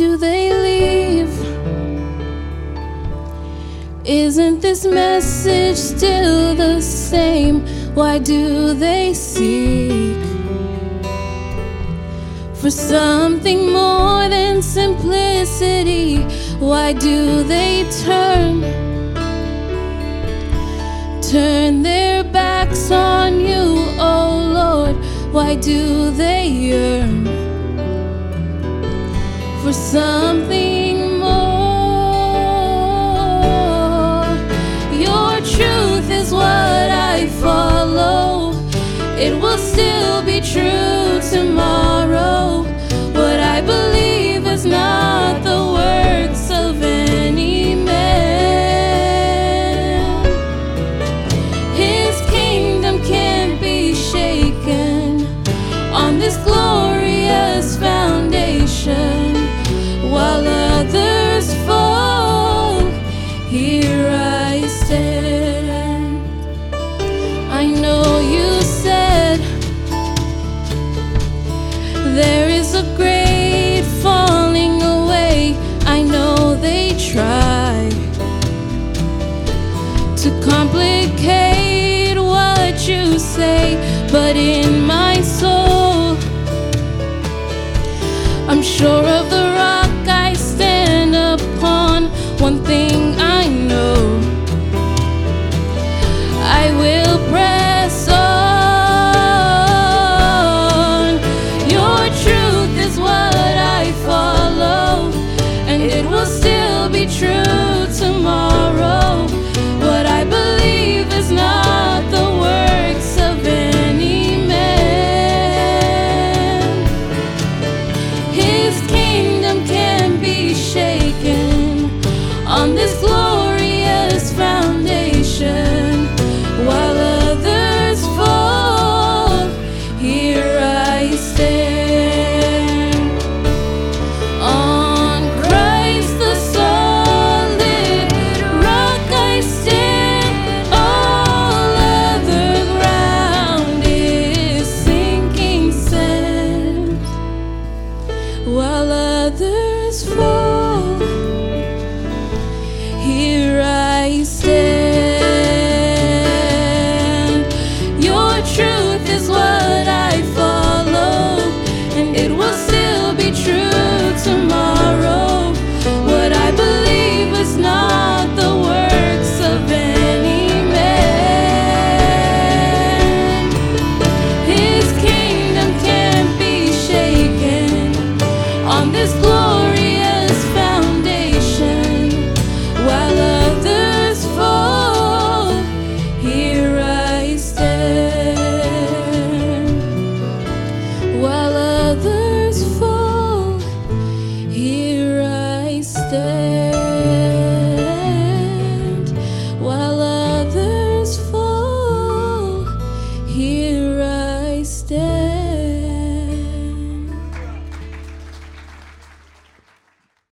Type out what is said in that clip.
do they leave? Isn't this message still the same? Why do they seek for something more than simplicity? Why do they turn turn their backs on you, oh Lord? Why do they yearn? For something more? Your truth is what I follow. It will still be true falling away. I know they try to complicate what you say, but in my soul, I'm sure of the rock I stand upon. One thing while others fall. Here I stand.